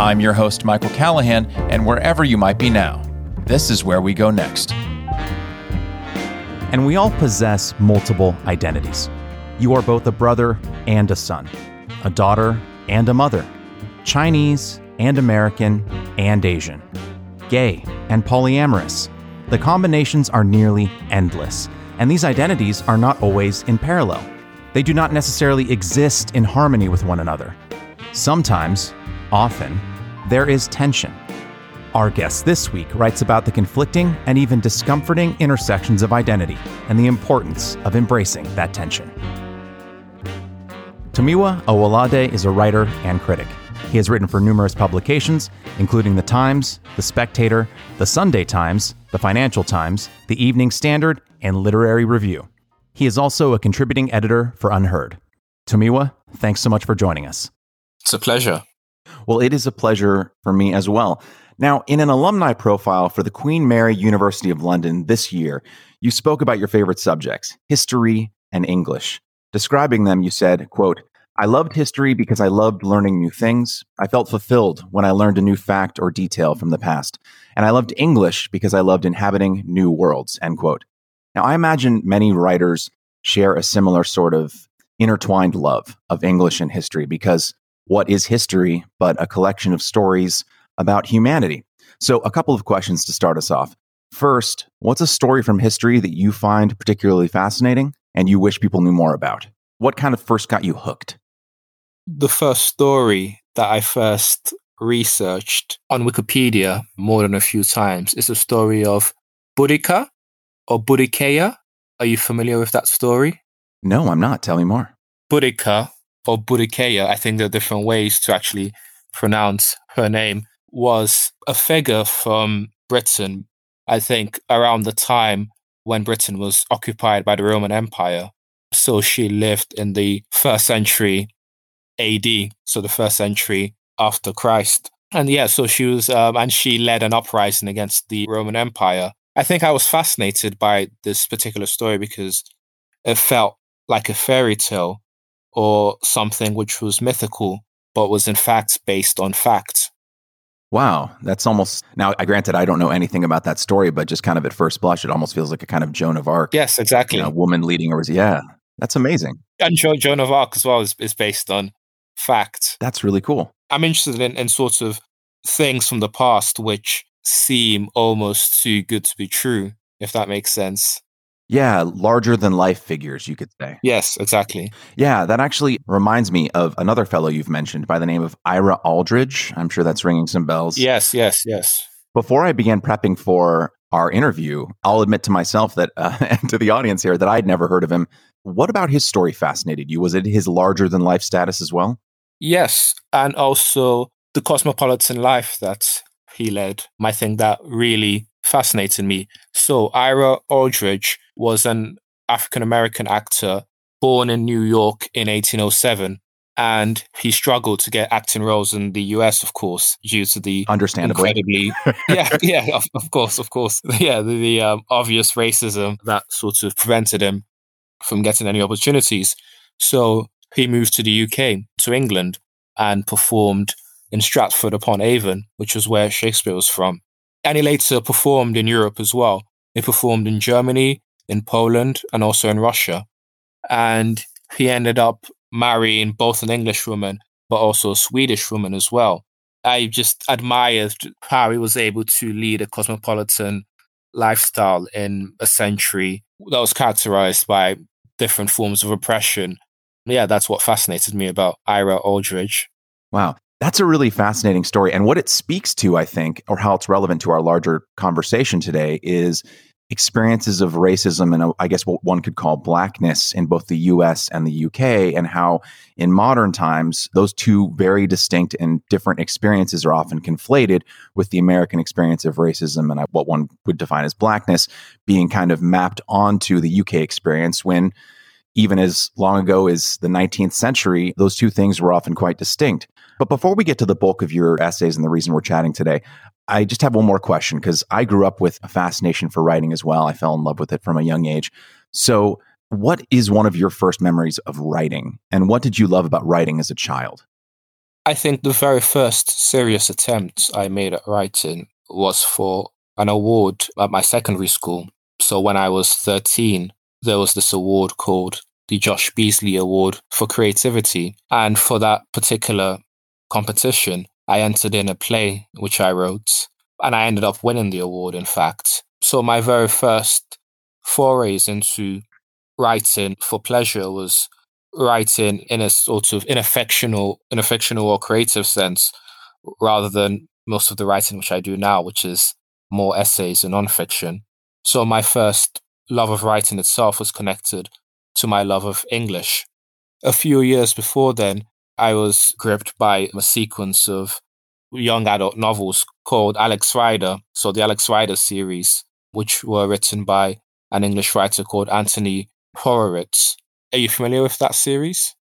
I'm your host, Michael Callahan, and wherever you might be now, this is where we go next. And we all possess multiple identities. You are both a brother and a son, a daughter and a mother, Chinese and American and Asian, gay and polyamorous. The combinations are nearly endless, and these identities are not always in parallel. They do not necessarily exist in harmony with one another. Sometimes, often, there is tension. Our guest this week writes about the conflicting and even discomforting intersections of identity and the importance of embracing that tension. Tomiwa Owolade is a writer and critic. He has written for numerous publications, including The Times, The Spectator, The Sunday Times, The Financial Times, The Evening Standard, and Literary Review. He is also a contributing editor for UnHerd. Tomiwa, thanks so much for joining us. It's a pleasure. Well, it is a pleasure for me as well. Now, in an alumni profile for the Queen Mary University of London this year, you spoke about your favorite subjects, history and English. Describing them, you said, quote, I loved history because I loved learning new things. I felt fulfilled when I learned a new fact or detail from the past. And I loved English because I loved inhabiting new worlds, end quote. Now, I imagine many writers share a similar sort of intertwined love of English and history because what is history but a collection of stories about humanity? So, a couple of questions to start us off. First, what's a story from history that you find particularly fascinating and you wish people knew more about? What kind of first got you hooked? The first story that I first researched on Wikipedia more than a few times is the story of Boudica or Boudicca. Are you familiar with that story? No, I'm not. Tell me more. Boudica or Boudicca, I think there are different ways to actually pronounce her name, was a figure from Britain, I think around the time when Britain was occupied by the Roman Empire. So she lived in the first century AD, so the first century after Christ. And yeah, so she was, um, and she led an uprising against the Roman Empire. I think I was fascinated by this particular story because it felt like a fairy tale or something which was mythical, but was in fact based on facts. Wow, that's almost now. I granted I don't know anything about that story, but just kind of at first blush, it almost feels like a kind of Joan of Arc. Yes, exactly. You know, woman leading or yeah, that's amazing. And jo- Joan of Arc as well is, is based on fact. That's really cool. I'm interested in, in sort of things from the past which seem almost too good to be true, if that makes sense. Yeah, larger than life figures, you could say. Yes, exactly. Yeah, that actually reminds me of another fellow you've mentioned by the name of Ira Aldridge. I'm sure that's ringing some bells. Yes, yes, yes. Before I began prepping for our interview, I'll admit to myself that, uh, and to the audience here, that I'd never heard of him. What about his story fascinated you? Was it his larger than life status as well? Yes, and also the cosmopolitan life that he led. I think that really fascinated me. So, Ira Aldridge was an African American actor born in New York in 1807. And he struggled to get acting roles in the US, of course, due to the understandably incredibly, yeah, yeah, of, of, course, of course, yeah, the, the um, obvious racism that sort of prevented him from getting any opportunities. So he moved to the UK, to England, and performed in Stratford upon Avon, which was where Shakespeare was from. And he later performed in Europe as well. He performed in Germany, in Poland, and also in Russia. And he ended up marrying both an English woman, but also a Swedish woman as well. I just admired how he was able to lead a cosmopolitan lifestyle in a century that was characterized by different forms of oppression. Yeah, that's what fascinated me about Ira Aldridge. Wow. That's a really fascinating story. And what it speaks to, I think, or how it's relevant to our larger conversation today is experiences of racism and uh, I guess what one could call blackness in both the US and the UK, and how in modern times, those two very distinct and different experiences are often conflated with the American experience of racism and uh, what one would define as blackness being kind of mapped onto the UK experience when even as long ago as the 19th century, those two things were often quite distinct. But before we get to the bulk of your essays and the reason we're chatting today, I just have one more question because I grew up with a fascination for writing as well. I fell in love with it from a young age. So, what is one of your first memories of writing? And what did you love about writing as a child? I think the very first serious attempt I made at writing was for an award at my secondary school. So when I was 13, there was this award called the Josh Beasley Award for Creativity. And for that particular competition, I entered in a play which I wrote, and I ended up winning the award, in fact. So my very first forays into writing for pleasure was writing in a sort of in a fictional, or creative sense, rather than most of the writing which I do now, which is more essays and nonfiction. So my first love of writing itself was connected to my love of English. A few years before then, I was gripped by a sequence of young adult novels called Alex Rider, so the Alex Rider series, which were written by an English writer called Anthony Horowitz. Are you familiar with that series?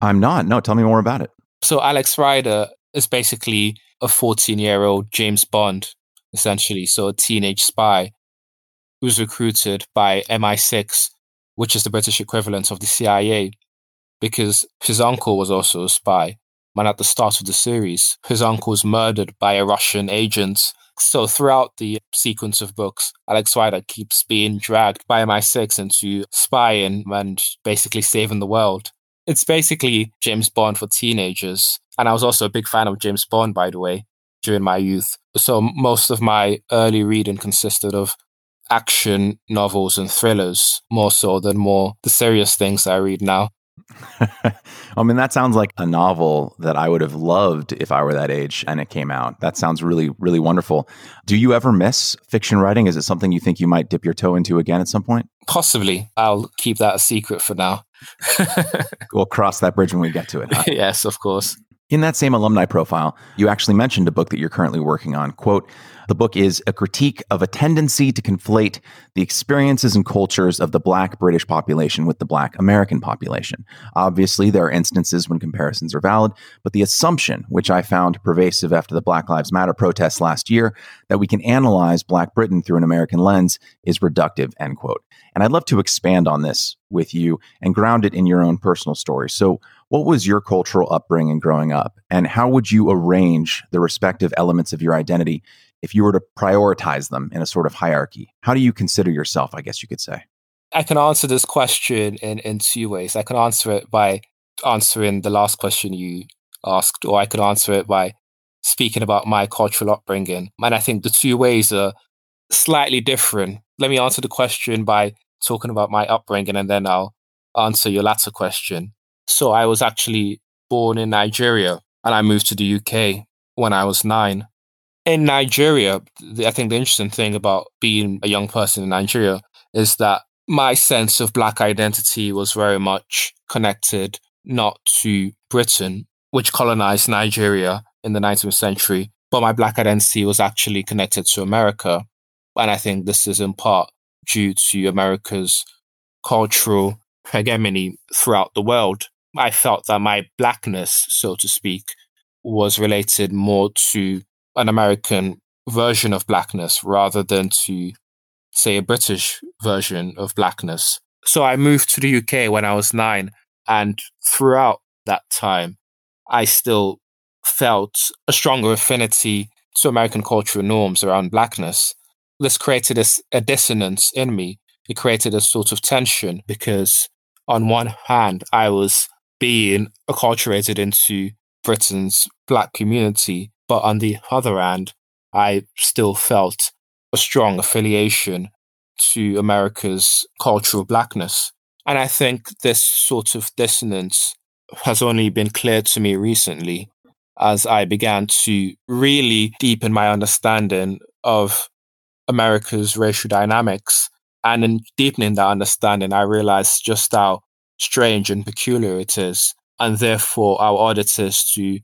I'm not. No, tell me more about it. So, Alex Rider is basically a 14 year old James Bond, essentially. So, a teenage spy who's recruited by MI6, which is the British equivalent of the CIA, because his uncle was also a spy. And at the start of the series, his uncle was murdered by a Russian agent. So throughout the sequence of books, Alex Rider keeps being dragged by MI6 into spying and basically saving the world. It's basically James Bond for teenagers. And I was also a big fan of James Bond, by the way, during my youth. So most of my early reading consisted of action novels and thrillers more so than more the serious things I read now. I mean, that sounds like a novel that I would have loved if I were that age and it came out. That sounds really, really wonderful. Do you ever miss fiction writing? Is it something you think you might dip your toe into again at some point? Possibly. I'll keep that a secret for now. we'll cross that bridge when we get to it. Huh? yes, of course. In that same alumni profile, you actually mentioned a book that you're currently working on. Quote, the book is a critique of a tendency to conflate the experiences and cultures of the Black British population with the Black American population. Obviously, there are instances when comparisons are valid, but the assumption, which I found pervasive after the Black Lives Matter protests last year, that we can analyze Black Britain through an American lens is reductive, end quote. And I'd love to expand on this with you and ground it in your own personal story. So, what was your cultural upbringing growing up? And how would you arrange the respective elements of your identity if you were to prioritize them in a sort of hierarchy? How do you consider yourself, I guess you could say? I can answer this question in, in two ways. I can answer it by answering the last question you asked, or I could answer it by speaking about my cultural upbringing. And I think the two ways are slightly different. Let me answer the question by talking about my upbringing, and then I'll answer your latter question. So I was actually born in Nigeria and I moved to the UK when I was nine. In Nigeria, I think the interesting thing about being a young person in Nigeria is that my sense of black identity was very much connected not to Britain, which colonized Nigeria in the 19th century, but my black identity was actually connected to America. And I think this is in part due to America's cultural hegemony throughout the world. I felt that my blackness, so to speak, was related more to an American version of blackness rather than to, say, a British version of blackness. So I moved to the UK when I was nine. And throughout that time, I still felt a stronger affinity to American cultural norms around blackness. This created a, a dissonance in me. It created a sort of tension because, on one hand, I was being acculturated into Britain's black community. But on the other hand, I still felt a strong affiliation to America's cultural blackness. And I think this sort of dissonance has only been clear to me recently as I began to really deepen my understanding of America's racial dynamics. And in deepening that understanding, I realized just how strange and peculiar it is, and therefore our auditors to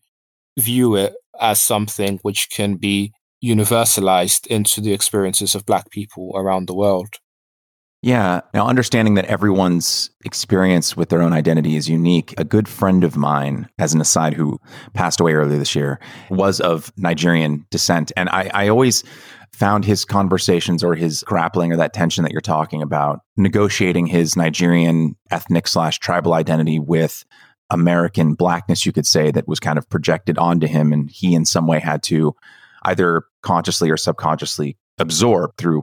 view it as something which can be universalized into the experiences of Black people around the world. Yeah. Now, understanding that everyone's experience with their own identity is unique. A good friend of mine, as an aside, who passed away earlier this year, was of Nigerian descent. And I, I always found his conversations or his grappling or that tension that you're talking about, negotiating his Nigerian ethnic slash tribal identity with American blackness, you could say, that was kind of projected onto him. And he, in some way, had to either consciously or subconsciously absorb through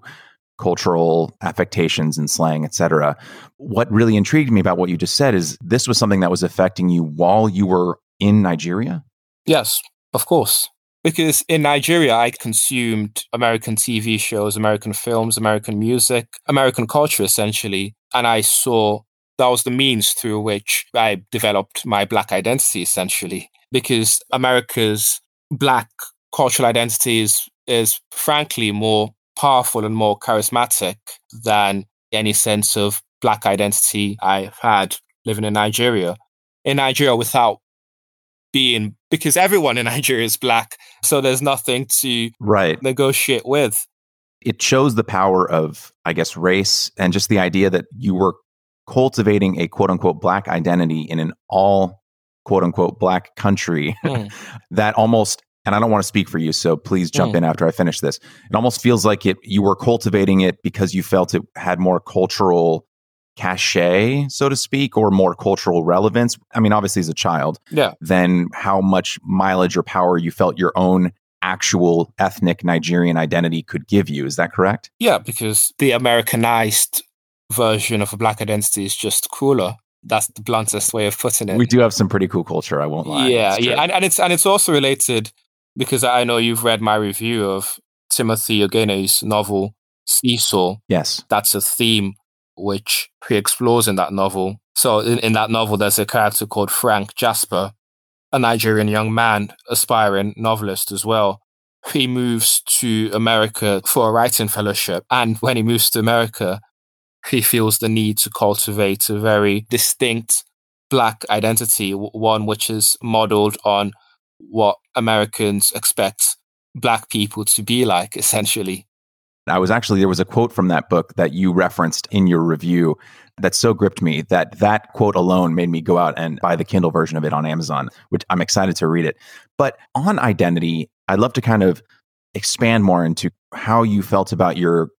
cultural affectations and slang, etc. What really intrigued me about what you just said is this was something that was affecting you while you were in Nigeria? Yes, of course. Because in Nigeria, I consumed American TV shows, American films, American music, American culture, essentially. And I saw that was the means through which I developed my Black identity, essentially. Because America's Black cultural identity is, is frankly more powerful and more charismatic than any sense of Black identity I've had living in Nigeria. In Nigeria, without being because everyone in Nigeria is black, so there's nothing to right negotiate with. It shows the power of, I guess, race and just the idea that you were cultivating a quote unquote black identity in an all quote unquote black country mm. that almost and I don't want to speak for you, so please jump mm. in after I finish this. It almost feels like it you were cultivating it because you felt it had more cultural cachet, so to speak, or more cultural relevance. I mean, obviously, as a child, yeah. Than how much mileage or power you felt your own actual ethnic Nigerian identity could give you. Is that correct? Yeah, because the Americanized version of a black identity is just cooler. That's the bluntest way of putting it. We do have some pretty cool culture. I won't lie. Yeah, yeah, and, and it's and it's also related because I know you've read my review of Timothy Ogene's novel Seesaw. Yes, that's a theme which he explores in that novel. So in, in that novel, there's a character called Frank Jasper, a Nigerian young man, aspiring novelist as well. He moves to America for a writing fellowship. And when he moves to America, he feels the need to cultivate a very distinct black identity, one which is modeled on what Americans expect black people to be like, essentially. I was actually, there was a quote from that book that you referenced in your review that so gripped me that that quote alone made me go out and buy the Kindle version of it on Amazon, which I'm excited to read it. But on identity, I'd love to kind of expand more into how you felt about your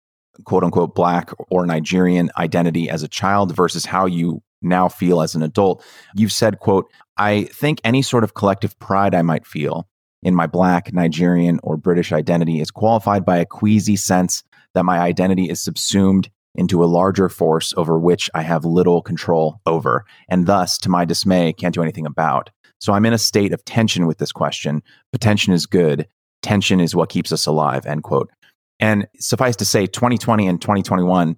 quote unquote black or Nigerian identity as a child versus how you now feel as an adult. You've said, quote, I think any sort of collective pride I might feel in my Black, Nigerian, or British identity is qualified by a queasy sense that my identity is subsumed into a larger force over which I have little control over, and thus, to my dismay, can't do anything about. So I'm in a state of tension with this question. But tension is good. Tension is what keeps us alive, end quote. And suffice to say, 2020 and 2021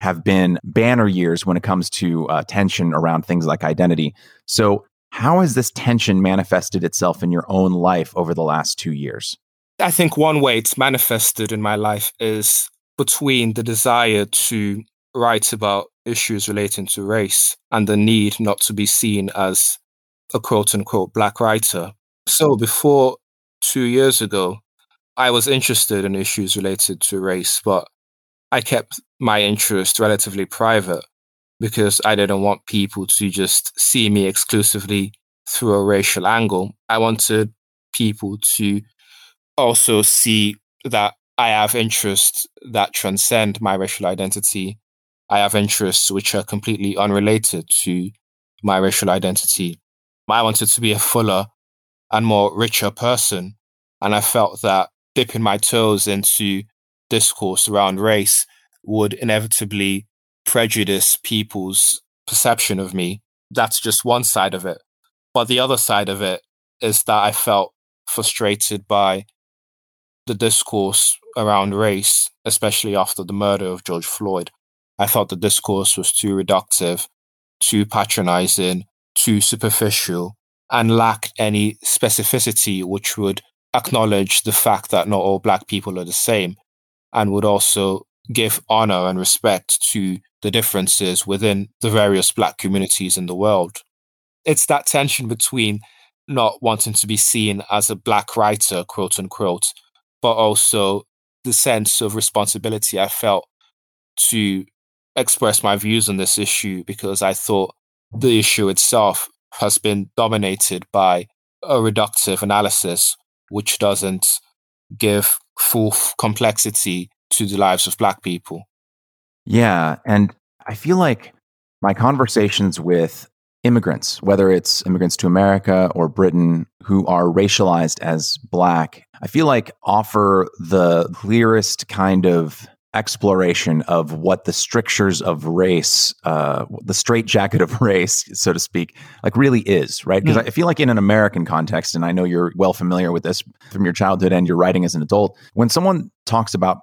have been banner years when it comes to uh, tension around things like identity. So how has this tension manifested itself in your own life over the last two years? I think one way it's manifested in my life is between the desire to write about issues relating to race and the need not to be seen as a quote unquote black writer. So before two years ago, I was interested in issues related to race, but I kept my interest relatively private because I didn't want people to just see me exclusively through a racial angle. I wanted people to also see that I have interests that transcend my racial identity. I have interests which are completely unrelated to my racial identity. I wanted to be a fuller and more richer person. And I felt that dipping my toes into discourse around race would inevitably prejudice people's perception of me. That's just one side of it. But the other side of it is that I felt frustrated by the discourse around race, especially after the murder of George Floyd. I thought the discourse was too reductive, too patronizing, too superficial, and lacked any specificity which would acknowledge the fact that not all black people are the same and would also give honor and respect to the differences within the various black communities in the world. It's that tension between not wanting to be seen as a black writer, quote unquote, but also the sense of responsibility I felt to express my views on this issue because I thought the issue itself has been dominated by a reductive analysis which doesn't give full complexity to the lives of Black people. Yeah. And I feel like my conversations with immigrants, whether it's immigrants to America or Britain who are racialized as black, I feel like offer the clearest kind of exploration of what the strictures of race, uh, the straitjacket of race, so to speak, like really is, right? Because mm. I feel like in an American context, and I know you're well familiar with this from your childhood and your writing as an adult, when someone talks about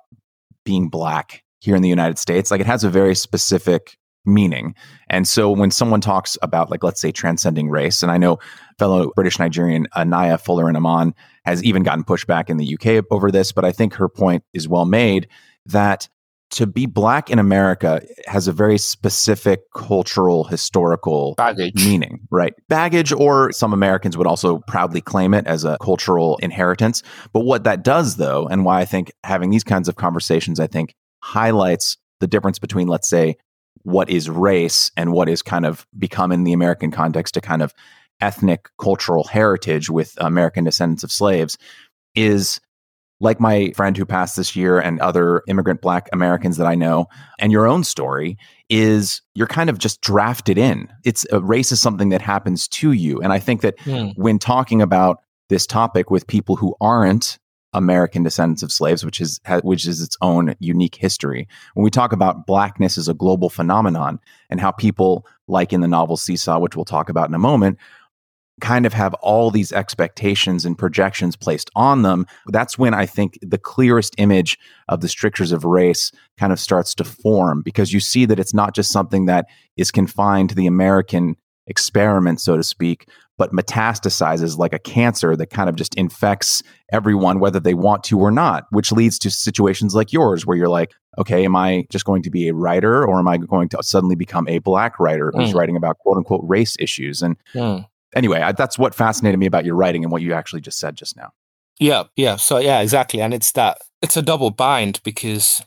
being black here in the United States, like it has a very specific meaning. And so when someone talks about, like, let's say transcending race, and I know fellow British Nigerian uh, Inaya Folarin-Iman has even gotten pushback in the UK over this, but I think her point is well made that to be black in America has a very specific cultural, historical baggage meaning, right? Baggage, or some Americans would also proudly claim it as a cultural inheritance. But what that does, though, and why I think having these kinds of conversations, I think highlights the difference between, let's say, what is race and what is kind of become in the American context a kind of ethnic cultural heritage with American descendants of slaves is like my friend who passed this year and other immigrant black Americans that I know, and your own story is you're kind of just drafted in. It's a race is something that happens to you. And I think that mm. when talking about this topic with people who aren't American descendants of slaves, which is which is its own unique history. When we talk about blackness as a global phenomenon and how people, like in the novel Seesaw, which we'll talk about in a moment, kind of have all these expectations and projections placed on them, that's when I think the clearest image of the strictures of race kind of starts to form because you see that it's not just something that is confined to the American experiment, so to speak, but metastasizes like a cancer that kind of just infects everyone, whether they want to or not, which leads to situations like yours where you're like, okay, am I just going to be a writer or am I going to suddenly become a black writer who's mm. writing about quote unquote race issues? And mm. anyway, I, that's what fascinated me about your writing and what you actually just said just now. Yeah, yeah. So, yeah, exactly. And it's that, it's a double bind because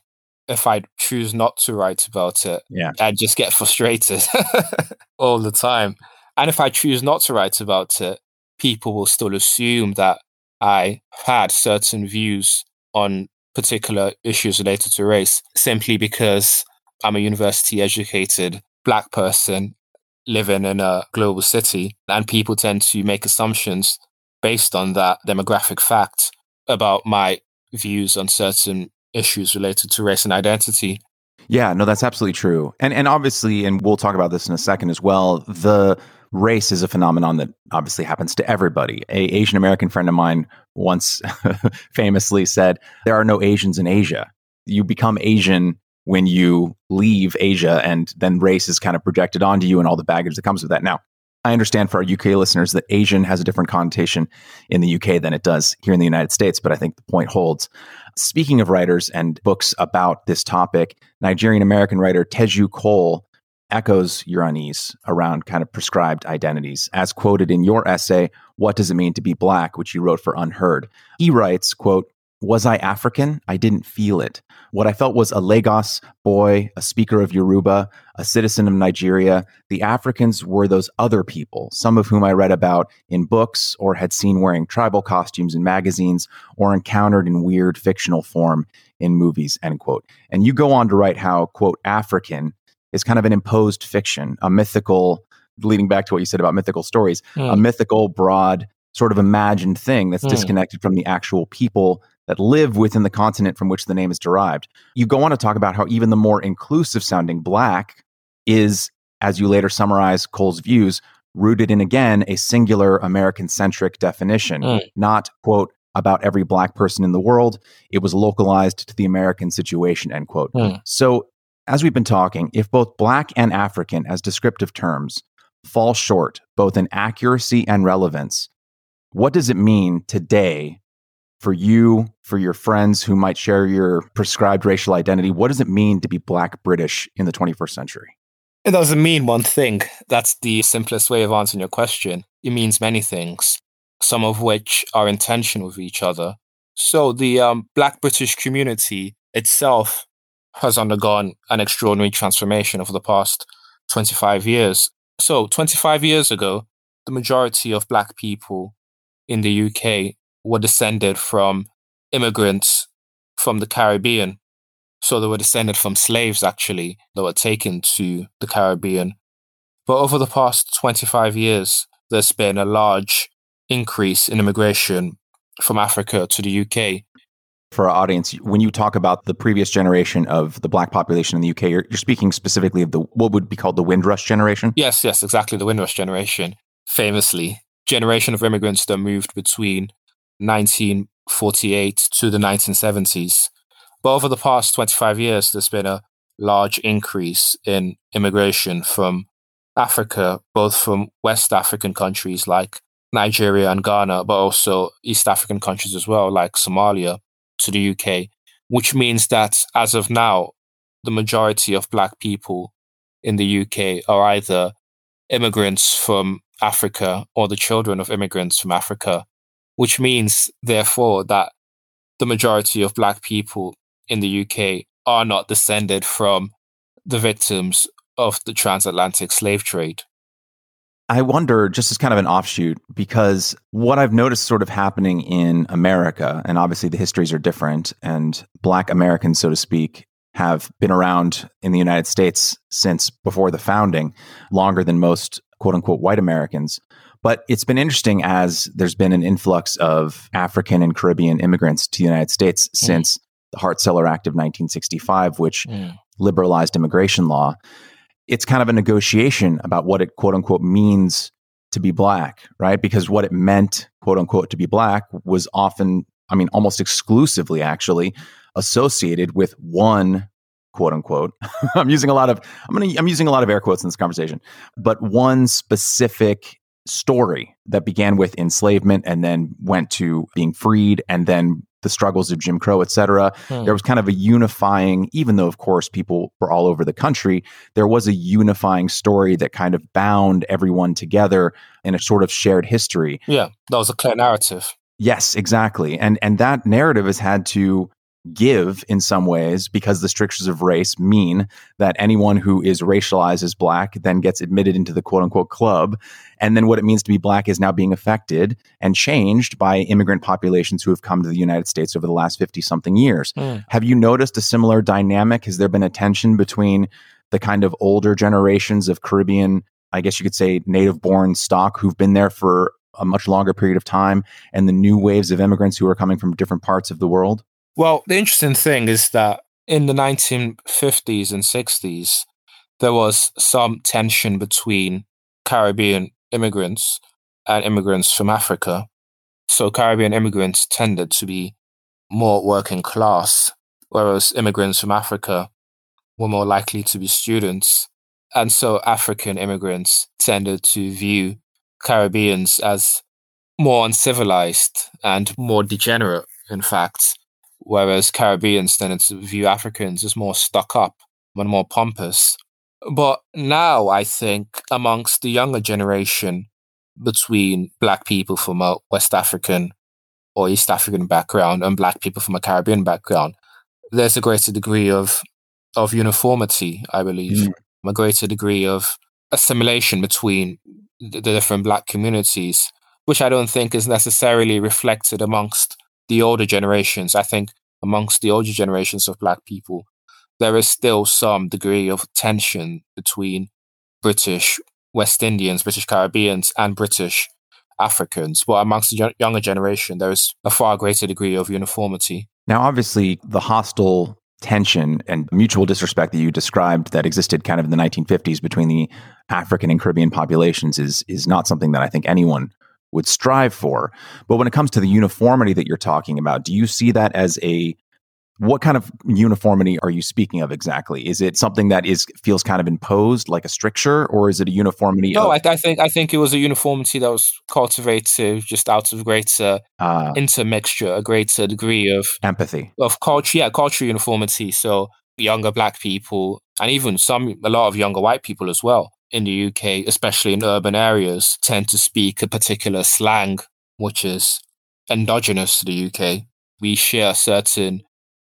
if I choose not to write about it, yeah. I just get frustrated all the time. And if I choose not to write about it, people will still assume that I had certain views on particular issues related to race simply because I'm a university educated black person living in a global city. And people tend to make assumptions based on that demographic fact about my views on certain issues related to race and identity. Yeah, no, that's absolutely true. And and obviously, and we'll talk about this in a second as well, the race is a phenomenon that obviously happens to everybody. A Asian American friend of mine once famously said, "There are no Asians in Asia. You become Asian when you leave Asia, and then race is kind of projected onto you and all the baggage that comes with that." Now, I understand for our UK listeners that Asian has a different connotation in the UK than it does here in the United States, but I think the point holds. Speaking of writers and books about this topic, Nigerian American writer Teju Cole echoes your unease around kind of prescribed identities. As quoted in your essay, What Does It Mean to Be Black, which you wrote for UnHerd. He writes, quote, was I African? I didn't feel it. What I felt was a Lagos boy, a speaker of Yoruba, a citizen of Nigeria. The Africans were those other people, some of whom I read about in books or had seen wearing tribal costumes in magazines or encountered in weird fictional form in movies, end quote. And you go on to write how, quote, African is kind of an imposed fiction, a mythical, leading back to what you said about mythical stories, mm. a hmm. mythical, broad, sort of imagined thing that's mm. disconnected from the actual people that live within the continent from which the name is derived. You go on to talk about how even the more inclusive sounding black is, as you later summarize Cole's views, rooted in again a singular American centric definition, mm. not, quote, about every black person in the world. It was localized to the American situation, end quote. Mm. So as we've been talking, if both black and African as descriptive terms fall short both in accuracy and relevance, what does it mean today for you, for your friends who might share your prescribed racial identity? What does it mean to be black British in the 21st century? It doesn't mean one thing. That's the simplest way of answering your question. It means many things, some of which are in tension with each other. So the um, Black British community itself has undergone an extraordinary transformation over the past 25 years. So, 25 years ago, the majority of Black people in the UK were descended from immigrants from the Caribbean. So, they were descended from slaves, actually, that were taken to the Caribbean But over the past 25 years, there's been a large increase in immigration from Africa to the UK. For our audience, when you talk about the previous generation of the black population in the UK, you're, you're speaking specifically of the what would be called the Windrush generation? Yes, yes, exactly. The Windrush generation, famously, generation of immigrants that moved between 1948 to the 1970s. But over the past 25 years, there's been a large increase in immigration from Africa, both from West African countries like Nigeria and Ghana, but also East African countries as well, like Somalia, to the UK, which means that as of now, the majority of black people in the UK are either immigrants from Africa or the children of immigrants from Africa, which means, therefore, that the majority of black people in the UK are not descended from the victims of the transatlantic slave trade. I wonder, just as kind of an offshoot, because what I've noticed sort of happening in America, and obviously the histories are different, and Black Americans, so to speak, have been around in the United States since before the founding, longer than most quote unquote white Americans. But it's been interesting as there's been an influx of African and Caribbean immigrants to the United States mm. since the Hart Celler Act of 1965, which mm. liberalized immigration law it's kind of a negotiation about what it quote unquote means to be black, right? Because what it meant, quote unquote, to be black was often, I mean, almost exclusively actually associated with one quote unquote. I'm using a lot of I'm going to I'm using a lot of air quotes in this conversation, but one specific story that began with enslavement and then went to being freed and then the struggles of Jim Crow, et cetera. Hmm. There was kind of a unifying, even though, of course, people were all over the country, there was a unifying story that kind of bound everyone together in a sort of shared history. Yeah, that was a clear narrative. Yes, exactly. And and that narrative has had to give in some ways because the strictures of race mean that anyone who is racialized as black then gets admitted into the quote unquote club. And then what it means to be black is now being affected and changed by immigrant populations who have come to the United States over the last 50 something years. Mm. Have you noticed a similar dynamic? Has there been a tension between the kind of older generations of Caribbean, I guess you could say native born stock who've been there for a much longer period of time and the new waves of immigrants who are coming from different parts of the world? Well, the interesting thing is that in the 1950s and 60s, there was some tension between Caribbean immigrants and immigrants from Africa. So Caribbean immigrants tended to be more working class, whereas immigrants from Africa were more likely to be students. And so African immigrants tended to view Caribbeans as more uncivilized and more degenerate, in fact whereas Caribbeans tended to view Africans as more stuck up and more pompous. But now I think amongst the younger generation, between black people from a West African or East African background and black people from a Caribbean background, there's a greater degree of of uniformity, I believe, mm. a greater degree of assimilation between the different black communities, which I don't think is necessarily reflected amongst the older generations, I think amongst the older generations of black people, there is still some degree of tension between British West Indians, British Caribbeans, and British Africans. But amongst the younger generation, there is a far greater degree of uniformity. Now, obviously, the hostile tension and mutual disrespect that you described that existed kind of in the 1950s between the African and Caribbean populations is is not something that I think anyone would strive for. But when it comes to the uniformity that you're talking about, do you see that as a what kind of uniformity are you speaking of exactly? Is it something that is feels kind of imposed, like a stricture, or is it a uniformity? No, of- I, I, think I think it was a uniformity that was cultivated just out of greater uh, intermixture, a greater degree of empathy, of culture, yeah, cultural uniformity. So younger black people, and even some, a lot of younger white people as well, in the UK, especially in urban areas, tend to speak a particular slang, which is endogenous to the UK. We share certain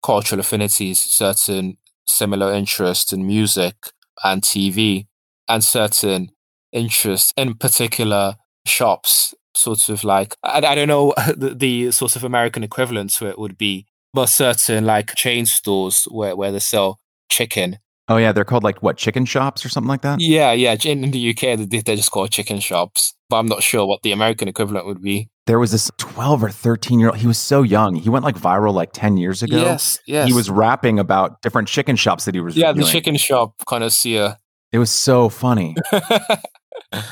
cultural affinities, certain similar interests in music and TV, and certain interests in particular shops. Sort of like, I, I don't know the, the sort of American equivalent to it would be, but certain like chain stores where, where they sell chicken Oh yeah, they're called like what chicken shops or something like that. Yeah, yeah. In, the UK, they, they're just called chicken shops, but I'm not sure what the American equivalent would be. There was this 12 or 13 year old. He was so young. He went like viral like 10 years ago. Yes, yes. He was rapping about different chicken shops that he was. Yeah, reviewing. the chicken shop kind of connoisseur. It was so funny.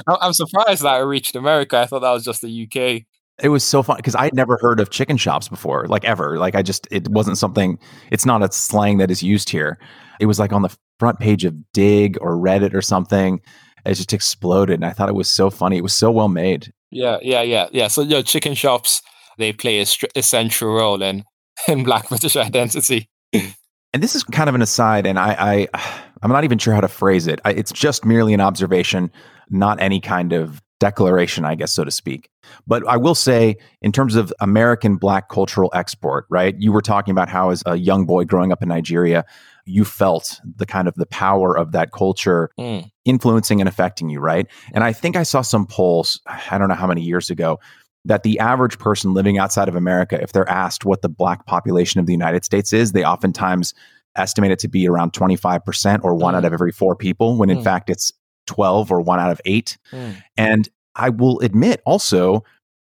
I'm surprised that it reached America. I thought that was just the UK. It was so fun because I had never heard of chicken shops before, like ever. Like I just, it wasn't something. It's not a slang that is used here. It was like on the front page of Digg or Reddit or something. It just exploded, and I thought it was so funny. It was so well made. Yeah, yeah, yeah, yeah. So, you know, chicken shops they play a, central role in in Black British identity. And this is kind of an aside, and I, I I'm not even sure how to phrase it. I, it's just merely an observation, not any kind of declaration, I guess, so to speak. But I will say, in terms of American Black cultural export, right? You were talking about how, as a young boy growing up in Nigeria, you felt the kind of the power of that culture Mm. influencing and affecting you, right? And I think I saw some polls, I don't know how many years ago, that the average person living outside of America, if they're asked what the black population of the United States is, they oftentimes estimate it to be around 25% or one Mm. out of every four people, when in Mm. fact it's 12 or one out of eight. Mm. And I will admit also,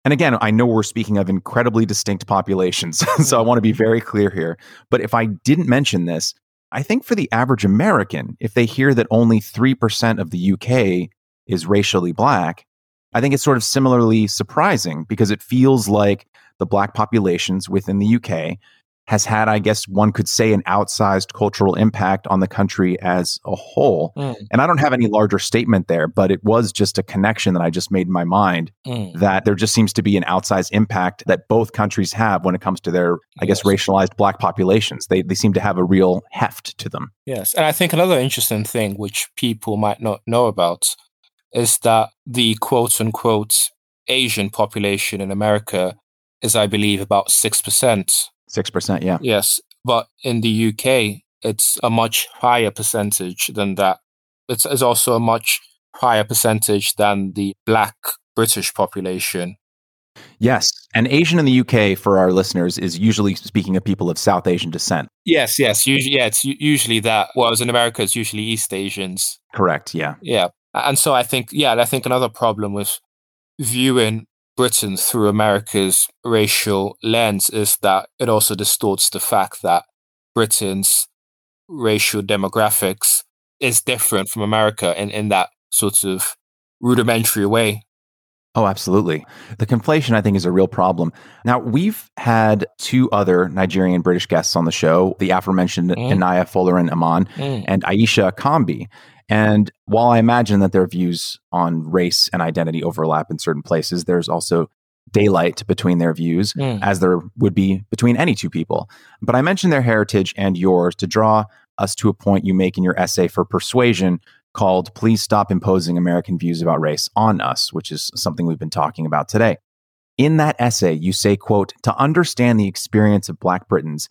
and again, I know we're speaking of incredibly distinct populations, so I want to be very clear here. But if I didn't mention this, I think for the average American, if they hear that only 3% of the UK is racially black, I think it's sort of similarly surprising because it feels like the black populations within the UK has had, I guess one could say, an outsized cultural impact on the country as a whole. Mm. And I don't have any larger statement there, but it was just a connection that I just made in my mind Mm. that there just seems to be an outsized impact that both countries have when it comes to their, I guess, Yes. racialized black populations. They, they seem to have a real heft to them. Yes, and I think another interesting thing which people might not know about is that the quote unquote Asian population in America is, I believe, about 6%. 6%, yeah. Yes, but in the UK, it's a much higher percentage than that. It's, it's also a much higher percentage than the black British population. Yes. And Asian in the UK, for our listeners, is usually speaking of people of South Asian descent. Yes, yes, usually, yeah, it's usually that. Whereas in America, it's usually East Asians. Correct. Yeah. Yeah. And so I think, yeah, and I think another problem with viewing Britain through America's racial lens is that it also distorts the fact that Britain's racial demographics is different from America in, in that sort of rudimentary way. Oh, absolutely. The conflation, I think, is a real problem. Now, we've had two other Nigerian British guests on the show the aforementioned Mm. Inaya Folarin Iman and Ayishat Akanbi. And while I imagine that their views on race and identity overlap in certain places, there's also daylight between their views, Mm. as there would be between any two people. But I mentioned their heritage and yours to draw us to a point you make in your essay for Persuasion called Please Stop Imposing American Views About Race on Us, which is something we've been talking about today. In that essay, you say, quote, to understand the experience of Black Britons,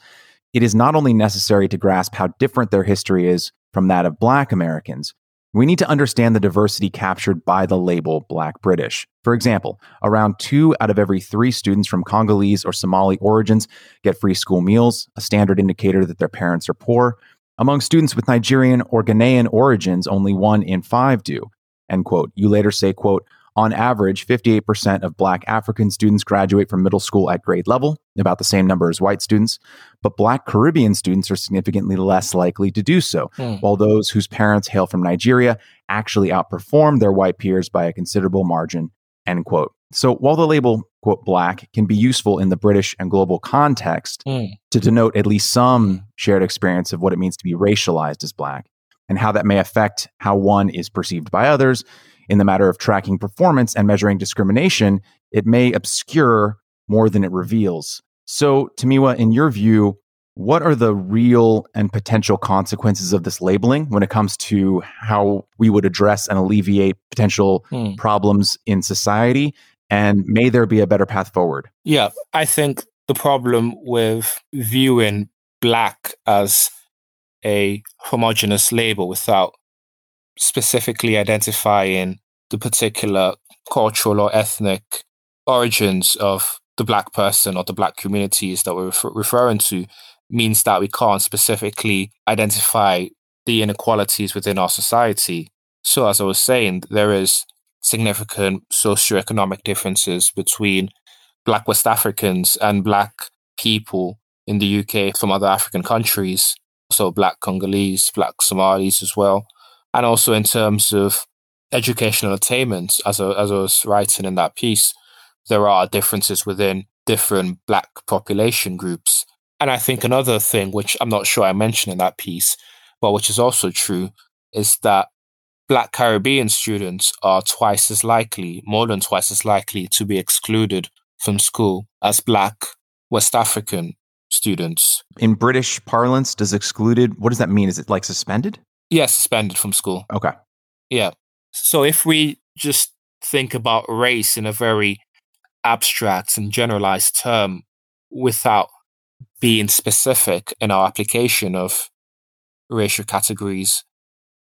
it is not only necessary to grasp how different their history is from that of Black Americans, we need to understand the diversity captured by the label Black British. For example, around two out of every three students from Congolese or Somali origins get free school meals, a standard indicator that their parents are poor. Among students with Nigerian or Ghanaian origins, only one in five do. End quote. You later say, quote, on average, 58% of Black African students graduate from middle school at grade level, about the same number as white students, but Black Caribbean students are significantly less likely to do so, Hmm. while those whose parents hail from Nigeria actually outperform their white peers by a considerable margin, end quote. So while the label, quote, black can be useful in the British and global context Mm. to denote at least some shared experience of what it means to be racialized as black and how that may affect how one is perceived by others in the matter of tracking performance and measuring discrimination, it may obscure more than it reveals. So, Tomiwa, in your view, what are the real and potential consequences of this labeling when it comes to how we would address and alleviate potential Hmm. problems in society? And may there be a better path forward? Yeah, I think the problem with viewing black as a homogenous label without specifically identifying the particular cultural or ethnic origins of the black person or the black communities that we're refer- referring to means that we can't specifically identify the inequalities within our society. So, as I was saying, there is significant socioeconomic differences between Black West Africans and Black people in the UK from other African countries. So, Black Congolese, Black Somalis as well. And also in terms of educational attainment, as as I was writing in that piece, there are differences within different Black population groups. And I think another thing, which I'm not sure I mentioned in that piece, but which is also true, is that Black Caribbean students are twice as likely, more than twice as likely, to be excluded from school as Black West African students. In British parlance, does excluded, what does that mean? Is it like suspended? Yes, suspended from school. Okay. Yeah. So if we just think about race in a very abstract and generalized term without being specific in our application of racial categories,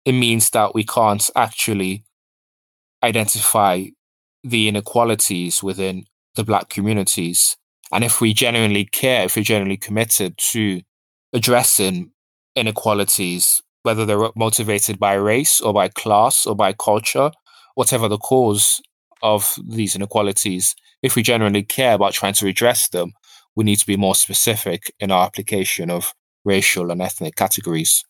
it means that we can't actually identify the inequalities within the black communities. And if we genuinely care, if we're genuinely committed to addressing inequalities, whether they're motivated by race or by class or by culture, whatever the cause of these inequalities, if we genuinely care about trying to address them, we need to be more specific in our application of racial and ethnic categories.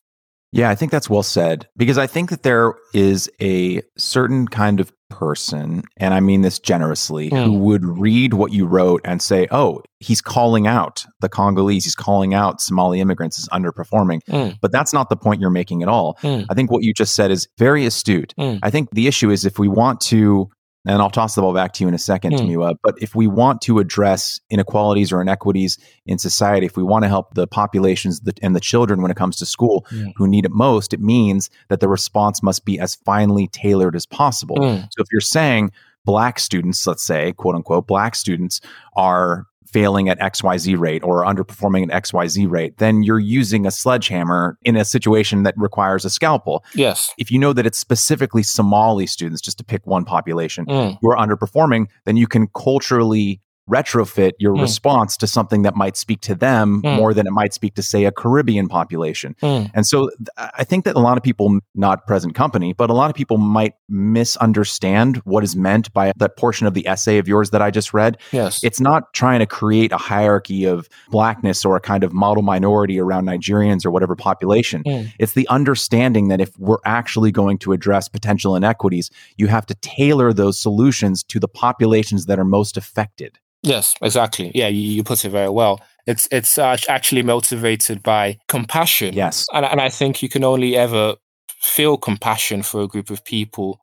Yeah, I think that's well said because I think that there is a certain kind of person, and I mean this generously, mm. who would read what you wrote and say, oh, he's calling out the Congolese, he's calling out Somali immigrants as underperforming. Mm. But that's not the point you're making at all. Mm. I think what you just said is very astute. Hmm. I think the issue is if we want to and I'll toss the ball back to you in a second, mm. Tomiwa. But if we want to address inequalities or inequities in society, if we want to help the populations and the children when it comes to school mm. who need it most, it means that the response must be as finely tailored as possible. Mm. So if you're saying black students, let's say, quote unquote, black students are failing at XYZ rate or underperforming at XYZ rate, then you're using a sledgehammer in a situation that requires a scalpel. Yes. If you know that it's specifically Somali students, just to pick one population, mm. who are underperforming, then you can culturally retrofit your mm. response to something that might speak to them mm. more than it might speak to, say, a Caribbean population. Mm. And so I think that a lot of people, not present company, but a lot of people might misunderstand what is meant by that portion of the essay of yours that I just read. Yes. It's not trying to create a hierarchy of blackness or a kind of model minority around Nigerians or whatever population. Mm. It's the understanding that if we're actually going to address potential inequities, you have to tailor those solutions to the populations that are most affected. Yes, exactly. Yeah, you, you put it very well. It's it's uh, actually motivated by compassion. Yes, and and I think you can only ever feel compassion for a group of people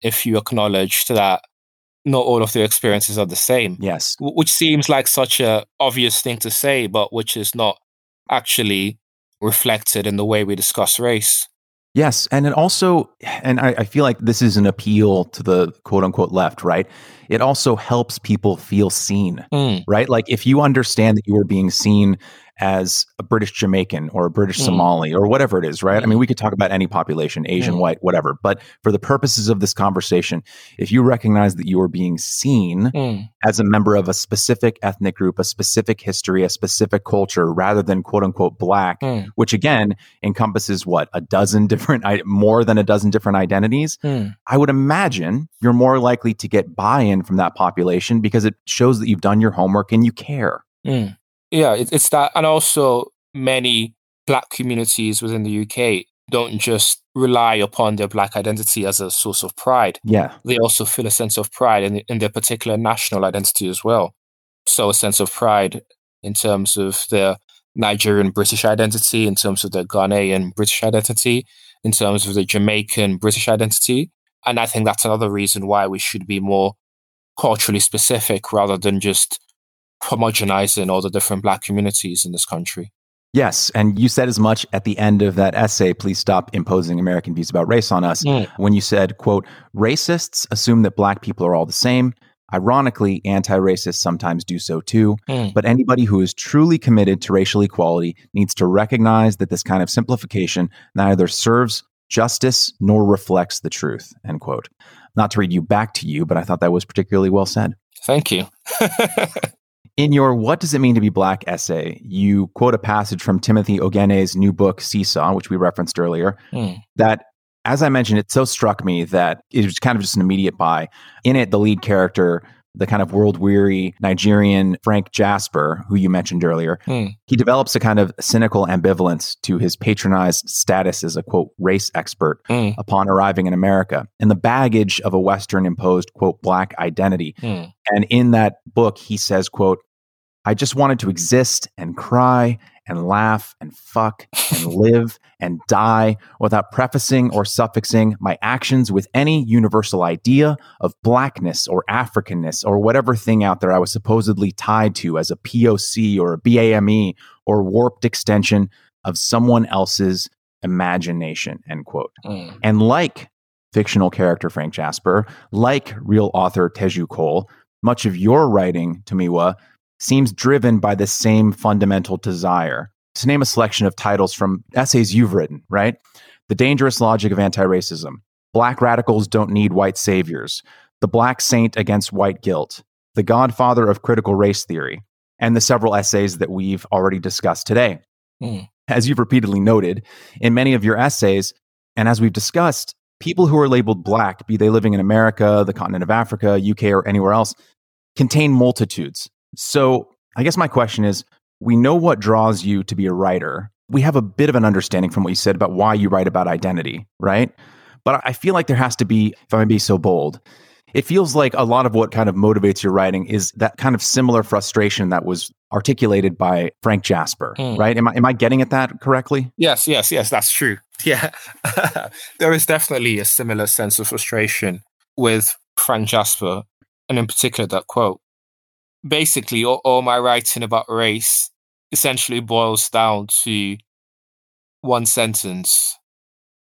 if you acknowledge that not all of their experiences are the same. Yes, which seems like such a obvious thing to say, but which is not actually reflected in the way we discuss race. Yes. And it also, and I, I, feel like this is an appeal to the quote unquote left, right? It also helps people feel seen, mm. right? Like if you understand that you are being seen as a British Jamaican or a British mm. Somali or whatever it is, right? Mm. I mean, we could talk about any population, Asian, mm. white, whatever. But for the purposes of this conversation, if you recognize that you are being seen mm. as a member of a specific ethnic group, a specific history, a specific culture, rather than quote unquote black, mm. which again encompasses what, a dozen different, more than a dozen different identities, mm. I would imagine you're more likely to get buy in from that population because it shows that you've done your homework and you care. Mm. Yeah, it, it's that. And also, many black communities within the UK don't just rely upon their black identity as a source of pride. Yeah. They also feel a sense of pride in, in their particular national identity as well. So, a sense of pride in terms of their Nigerian British identity, in terms of their Ghanaian British identity, in terms of the Jamaican British identity. And I think that's another reason why we should be more culturally specific rather than just homogenizing all the different black communities in this country. Yes, and you said as much at the end of that essay, please stop imposing American views about race on us, mm. when you said, quote, racists assume that black people are all the same. Ironically, anti-racists sometimes do so too, mm. but anybody who is truly committed to racial equality needs to recognize that this kind of simplification neither serves justice nor reflects the truth, end quote. Not to read you back to you, but I thought that was particularly well said. Thank you. In your What Does It Mean to Be Black essay, you quote a passage from Timothy Ogene's new book, Seesaw, which we referenced earlier, Mm. that, as I mentioned, it so struck me that it was kind of just an immediate buy. In it, the lead character, the kind of world weary Nigerian Frank Jasper, who you mentioned earlier, Hmm. he develops a kind of cynical ambivalence to his patronized status as a quote race expert Mm. upon arriving in America and the baggage of a Western imposed quote black identity. Mm. And in that book, he says, quote, I just wanted to exist and cry and laugh and fuck and live and die without prefacing or suffixing my actions with any universal idea of blackness or Africanness or whatever thing out there I was supposedly tied to as a POC or a BAME or warped extension of someone else's imagination, end quote. Mm. And like fictional character Frank Jasper, like real author Teju Cole, much of your writing, Tomiwa, seems driven by the same fundamental desire. To name a selection of titles from essays you've written, right? The Dangerous Logic of Anti Racism, Black Radicals Don't Need White Saviors, The Black Saint Against White Guilt, The Godfather of Critical Race Theory, and the several essays that we've already discussed today. Hmm. As you've repeatedly noted, in many of your essays, and as we've discussed, people who are labeled black, be they living in America, the continent of Africa, UK, or anywhere else, contain multitudes. So I guess my question is we know what draws you to be a writer. We have a bit of an understanding from what you said about why you write about identity, right? But I feel like there has to be, if I may be so bold, it feels like a lot of what kind of motivates your writing is that kind of similar frustration that was articulated by Frank Jasper, Hmm. right? Am I, am I getting at that correctly? Yes, yes, yes, that's true. Yeah. there is definitely a similar sense of frustration with Frank Jasper, and in particular that quote. Basically, all, all my writing about race essentially boils down to one sentence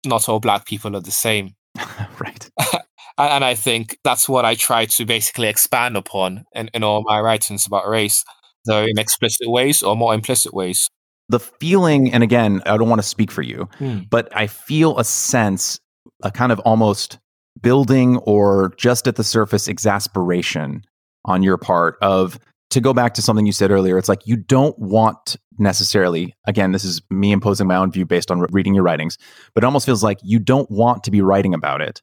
not all black people are the same. right. And, I think that's what I try to basically expand upon in, in all my writings about race, though in explicit ways or more implicit ways. The feeling, and again, I don't want to speak for you, Hmm. but I feel a sense, a kind of almost building or just at the surface exasperation on your part of to go back to something you said earlier. It's like you don't want necessarily, again, this is me imposing my own view based on re- reading your writings, but it almost feels like you don't want to be writing about it,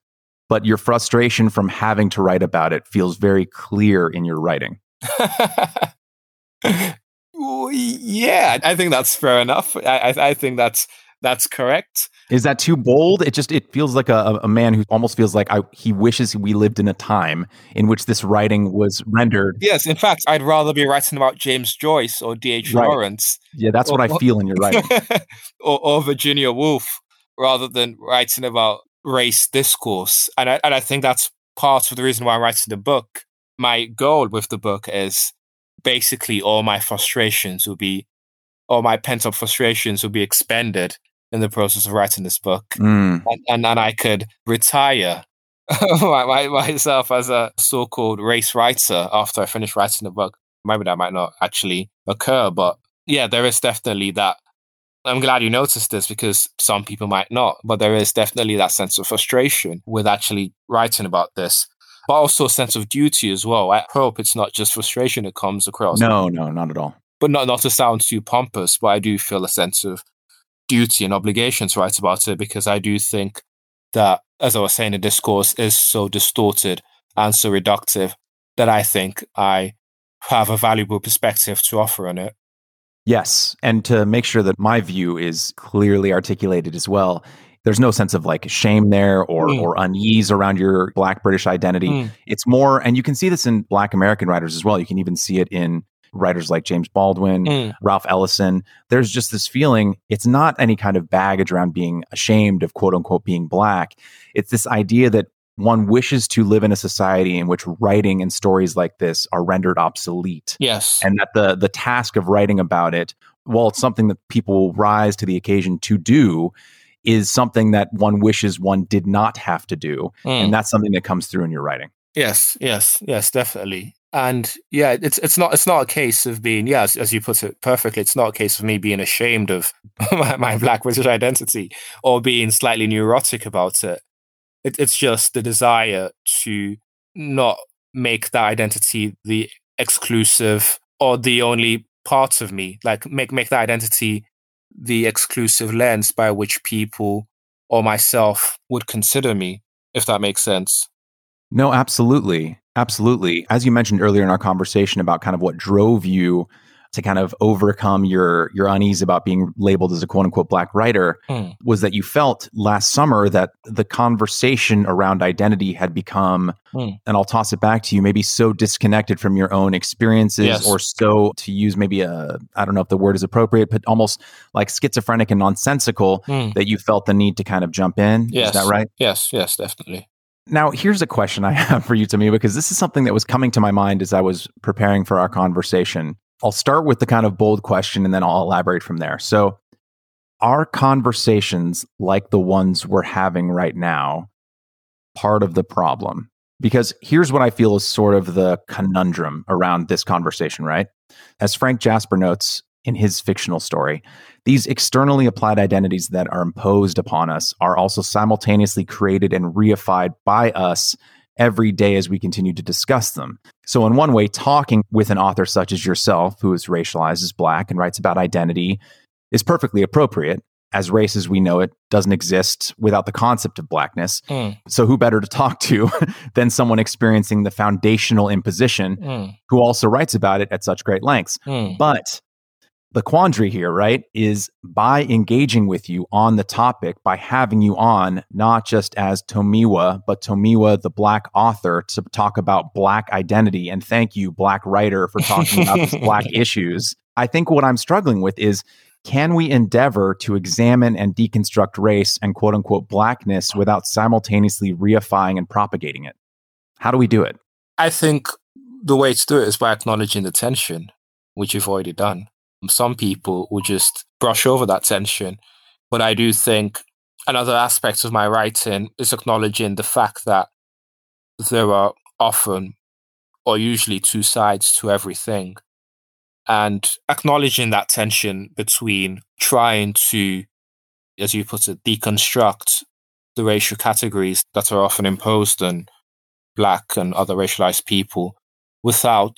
but your frustration from having to write about it feels very clear in your writing. Yeah, I think that's fair enough. I, I, I think that's that's correct. Is that too bold? It just it feels like a, a man who almost feels like I, he wishes we lived in a time in which this writing was rendered. Yes, in fact, I'd rather be writing about James Joyce or D.H. Right. Lawrence Yeah, that's what I feel in your writing. or, or Virginia Woolf rather than writing about race discourse. And I, and I think that's part of the reason why I'm writing the book. My goal with the book is basically all my frustrations will be, all my pent up frustrations will be expended in the process of writing this book. Mm, and, and, and I could retire my, my, myself as a so-called race writer after I finish writing the book. Maybe that might not actually occur, but yeah, there is definitely that. I'm glad you noticed this because some people might not, but there is definitely that sense of frustration with actually writing about this, but also a sense of duty as well. I hope it's not just frustration that comes across no, no, not at all. but not not to sound too pompous, but I do feel a sense of duty and obligation to write about it because I do think that, as I was saying, the discourse is so distorted and so reductive that I think I have a valuable perspective to offer on it. Yes, and to make sure that my view is clearly articulated as well. There's no sense of like shame there or Mm. or unease around your Black British identity. Mm. It's more, and you can see this in Black American writers as well. You can even see it in writers like James Baldwin, Mm. Ralph Ellison. There's just this feeling. It's not any kind of baggage around being ashamed of quote unquote being Black. It's this idea that one wishes to live in a society in which writing and stories like this are rendered obsolete Yes. and that the the task of writing about it while it's something that people rise to the occasion to do is something that one wishes one did not have to do Mm. and that's something that comes through in your writing Yes, yes, yes, definitely. And yeah, it's it's not it's not a case of being yeah, as, as you put it perfectly. It's not a case of me being ashamed of my, my Black British identity or being slightly neurotic about it. it. It's just the desire to not make that identity the exclusive or the only part of me. Like make make that identity the exclusive lens by which people or myself would consider me, if that makes sense. No, absolutely. Absolutely. As you mentioned earlier in our conversation about kind of what drove you to kind of overcome your your unease about being labeled as a quote unquote black writer mm. was that you felt last summer that the conversation around identity had become mm. and I'll toss it back to you maybe so disconnected from your own experiences yes. or so to use maybe a I don't know if the word is appropriate but almost like schizophrenic and nonsensical mm. that you felt the need to kind of jump in yes. is that right yes yes definitely now, here's a question I have for you, Tomiwa, because this is something that was coming to my mind as I was preparing for our conversation. I'll start with the kind of bold question and then I'll elaborate from there. So, are conversations like the ones we're having right now part of the problem? Because here's what I feel is sort of the conundrum around this conversation, right? As Frank Jasper notes in his fictional story, these externally applied identities that are imposed upon us are also simultaneously created and reified by us every day as we continue to discuss them. So, in one way, talking with an author such as yourself, who is racialized as black and writes about identity, is perfectly appropriate, as race as we know it doesn't exist without the concept of blackness. Mm. So, who better to talk to than someone experiencing the foundational imposition mm. who also writes about it at such great lengths? Mm. But the quandary here, right, is by engaging with you on the topic, by having you on, not just as Tomiwa, but Tomiwa, the Black author, to talk about Black identity. And thank you, Black writer, for talking about these Black issues. I think what I'm struggling with is can we endeavor to examine and deconstruct race and quote unquote blackness without simultaneously reifying and propagating it? How do we do it? I think the way to do it is by acknowledging the tension, which you've already done some people will just brush over that tension. But I do think another aspect of my writing is acknowledging the fact that there are often or usually two sides to everything. And acknowledging that tension between trying to, as you put it, deconstruct the racial categories that are often imposed on Black and other racialized people without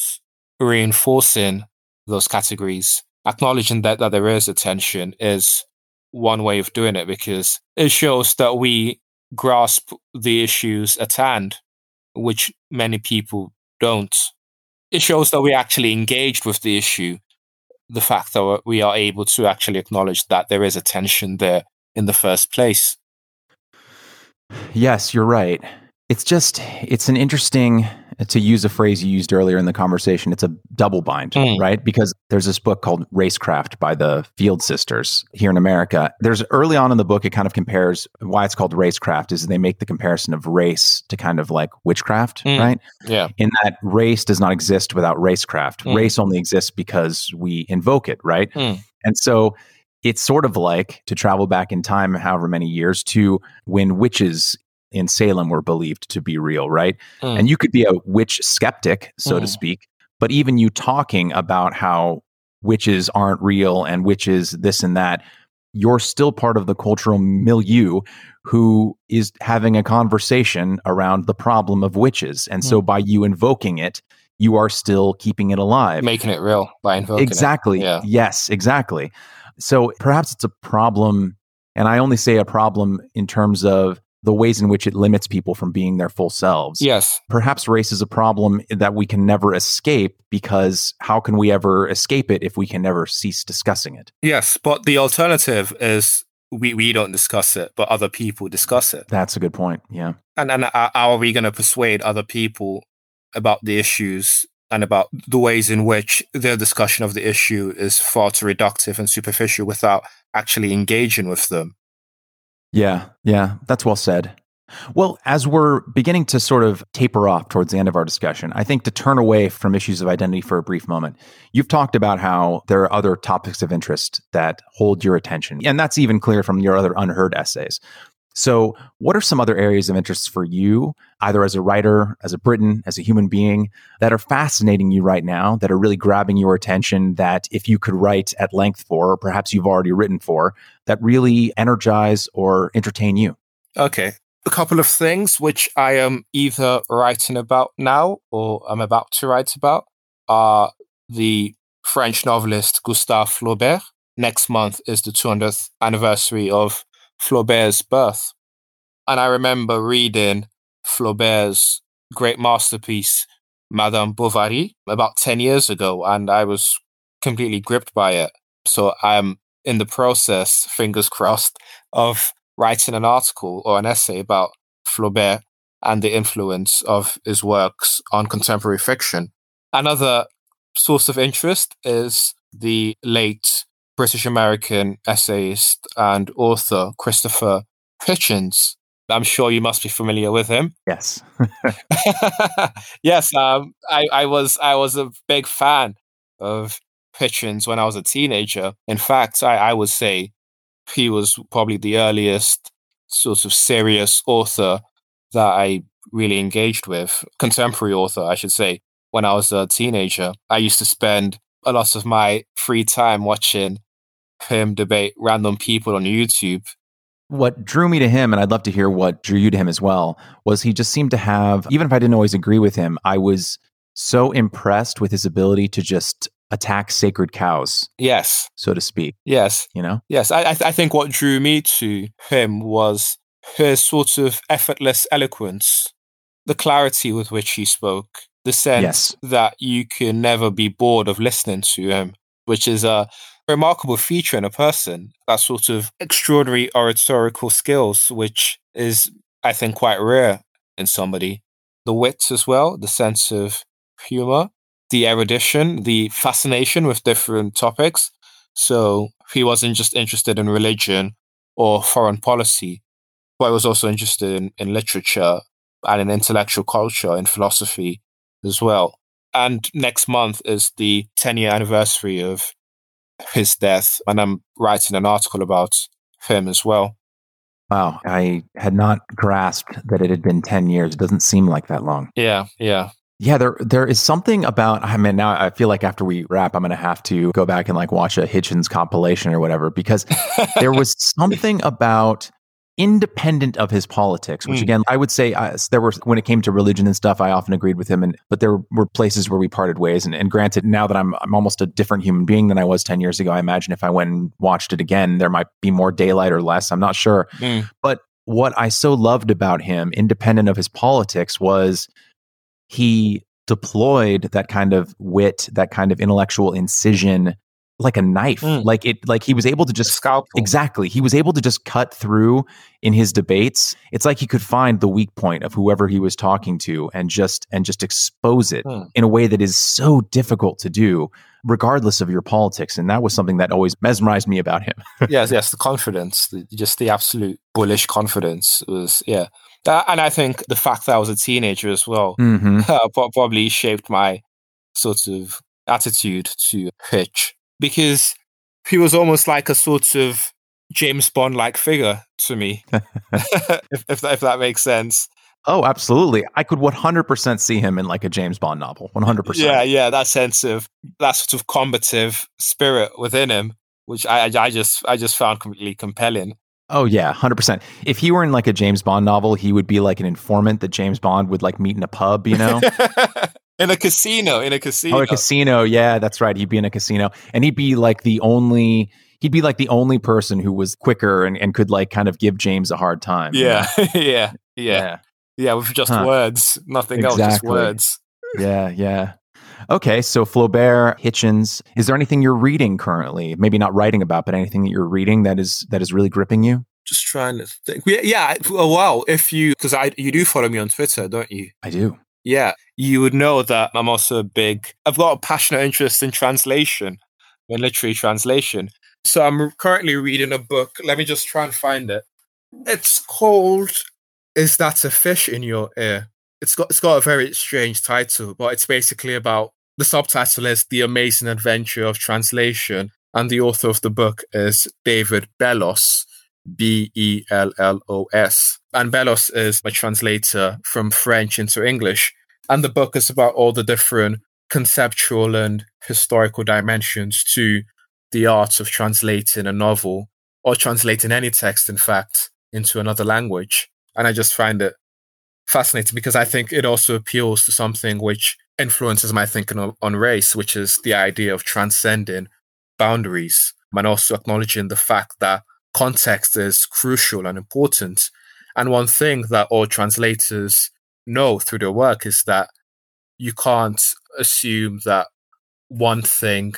reinforcing those categories acknowledging that, that there is a tension is one way of doing it because it shows that we grasp the issues at hand, which many people don't. It shows that we actually engaged with the issue. The fact that we are able to actually acknowledge that there is a tension there in the first place. Yes, you're right. It's just, it's an interesting to use a phrase you used earlier in the conversation, it's a double bind, mm. right? Because there's this book called Racecraft by the Field Sisters here in America. There's early on in the book, it kind of compares why it's called racecraft is they make the comparison of race to kind of like witchcraft, mm. right? Yeah. In that race does not exist without racecraft. Mm. Race only exists because we invoke it, right? Hmm. And so it's sort of like to travel back in time, however many years, to when witches in Salem were believed to be real, right? Mm. And you could be a witch skeptic, so mm. to speak, but even you talking about how witches aren't real and witches this and that, you're still part of the cultural milieu who is having a conversation around the problem of witches. And mm. so by you invoking it, you are still keeping it alive. Making it real by invoking exactly. it. Exactly. Yeah. Yes, exactly. So perhaps it's a problem, and I only say a problem in terms of the ways in which it limits people from being their full selves. Yes. Perhaps race is a problem that we can never escape because how can we ever escape it if we can never cease discussing it? Yes, but the alternative is we, we don't discuss it, but other people discuss it. That's a good point. Yeah. And, and how are we going to persuade other people about the issues and about the ways in which their discussion of the issue is far too reductive and superficial without actually engaging with them? Yeah, yeah, that's well said. Well, as we're beginning to sort of taper off towards the end of our discussion, I think to turn away from issues of identity for a brief moment, you've talked about how there are other topics of interest that hold your attention. And that's even clear from your other UnHerd essays. So, what are some other areas of interest for you, either as a writer, as a Briton, as a human being, that are fascinating you right now, that are really grabbing your attention, that if you could write at length for, or perhaps you've already written for, that really energize or entertain you? Okay. A couple of things which I am either writing about now or I'm about to write about are the French novelist Gustave Flaubert. Next month is the 200th anniversary of Flaubert's birth. And I remember reading Flaubert's great masterpiece, Madame Bovary, about 10 years ago, and I was completely gripped by it. So I'm in the process, fingers crossed, of writing an article or an essay about Flaubert and the influence of his works on contemporary fiction. Another source of interest is the late British American essayist and author Christopher Hitchens. I'm sure you must be familiar with him. Yes. yes, um, I, I was I was a big fan of Hitchens when I was a teenager. In fact, I, I would say he was probably the earliest sort of serious author that I really engaged with, contemporary author, I should say, when I was a teenager. I used to spend a lot of my free time watching him debate random people on YouTube. What drew me to him, and I'd love to hear what drew you to him as well, was he just seemed to have, even if I didn't always agree with him, I was so impressed with his ability to just attack sacred cows. Yes. So to speak. Yes. You know? Yes. I, I, th- I think what drew me to him was his sort of effortless eloquence, the clarity with which he spoke, the sense yes. that you can never be bored of listening to him, which is a remarkable feature in a person, that sort of extraordinary oratorical skills, which is, I think, quite rare in somebody. The wit as well, the sense of humor, the erudition, the fascination with different topics. So he wasn't just interested in religion or foreign policy, but was also interested in, in literature and in intellectual culture and philosophy as well. And next month is the 10 year anniversary of his death. And I'm writing an article about him as well. Wow. I had not grasped that it had been 10 years. It doesn't seem like that long. Yeah. Yeah. Yeah, there there is something about I mean now I feel like after we wrap I'm going to have to go back and like watch a Hitchens compilation or whatever because there was something about independent of his politics, which mm. again, I would say uh, there were, when it came to religion and stuff, I often agreed with him. And, but there were places where we parted ways. And, and granted, now that I'm, I'm almost a different human being than I was 10 years ago, I imagine if I went and watched it again, there might be more daylight or less. I'm not sure. Mm. But what I so loved about him, independent of his politics, was he deployed that kind of wit, that kind of intellectual incision like a knife. Mm. Like it like he was able to just scalp. Exactly. He was able to just cut through in his debates. It's like he could find the weak point of whoever he was talking to and just and just expose it mm. in a way that is so difficult to do regardless of your politics and that was something that always mesmerized me about him. yes, yes, the confidence, the, just the absolute bullish confidence was yeah. That, and I think the fact that I was a teenager as well mm-hmm. uh, probably shaped my sort of attitude to Hitch because he was almost like a sort of James Bond like figure to me, if, if, if that makes sense. Oh, absolutely. I could 100% see him in like a James Bond novel. 100%. Yeah, yeah, that sense of that sort of combative spirit within him, which I I just I just found completely compelling. Oh yeah, 100%. If he were in like a James Bond novel, he would be like an informant that James Bond would like meet in a pub, you know? in a casino, in a casino. Oh, a casino. Yeah, that's right. He'd be in a casino, and he'd be like the only. He'd be like the only person who was quicker and, and could like kind of give James a hard time. Yeah, you know? yeah, yeah, yeah, yeah, with just huh. words, nothing exactly. else, just words. yeah, yeah. Okay, so Flaubert, Hitchens. Is there anything you're reading currently? Maybe not writing about, but anything that you're reading that is that is really gripping you? Just trying to think. Yeah, yeah oh, well, if you because I you do follow me on Twitter, don't you? I do yeah, you would know that I'm also a big, I've got a passionate interest in translation, in literary translation. So I'm currently reading a book. Let me just try and find it. It's called Is That a Fish in Your Ear? It's got it's got a very strange title, but it's basically about the subtitle is The Amazing Adventure of Translation, and the author of the book is David Bellos. B E L L O S. And Bellos is a translator from French into English. And the book is about all the different conceptual and historical dimensions to the art of translating a novel or translating any text, in fact, into another language. And I just find it fascinating because I think it also appeals to something which influences my thinking on, on race, which is the idea of transcending boundaries and also acknowledging the fact that context is crucial and important. And one thing that all translators know through their work is that you can't assume that one thing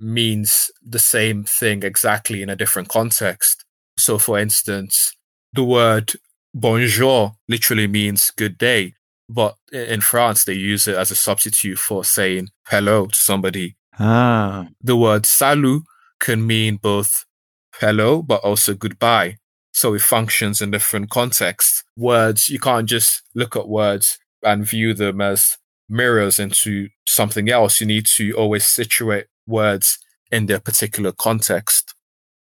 means the same thing exactly in a different context. So, for instance, the word bonjour literally means good day, but in France, they use it as a substitute for saying hello to somebody. Ah. The word salut can mean both hello, but also goodbye. So it functions in different contexts. Words, you can't just look at words and view them as mirrors into something else. You need to always situate words in their particular context.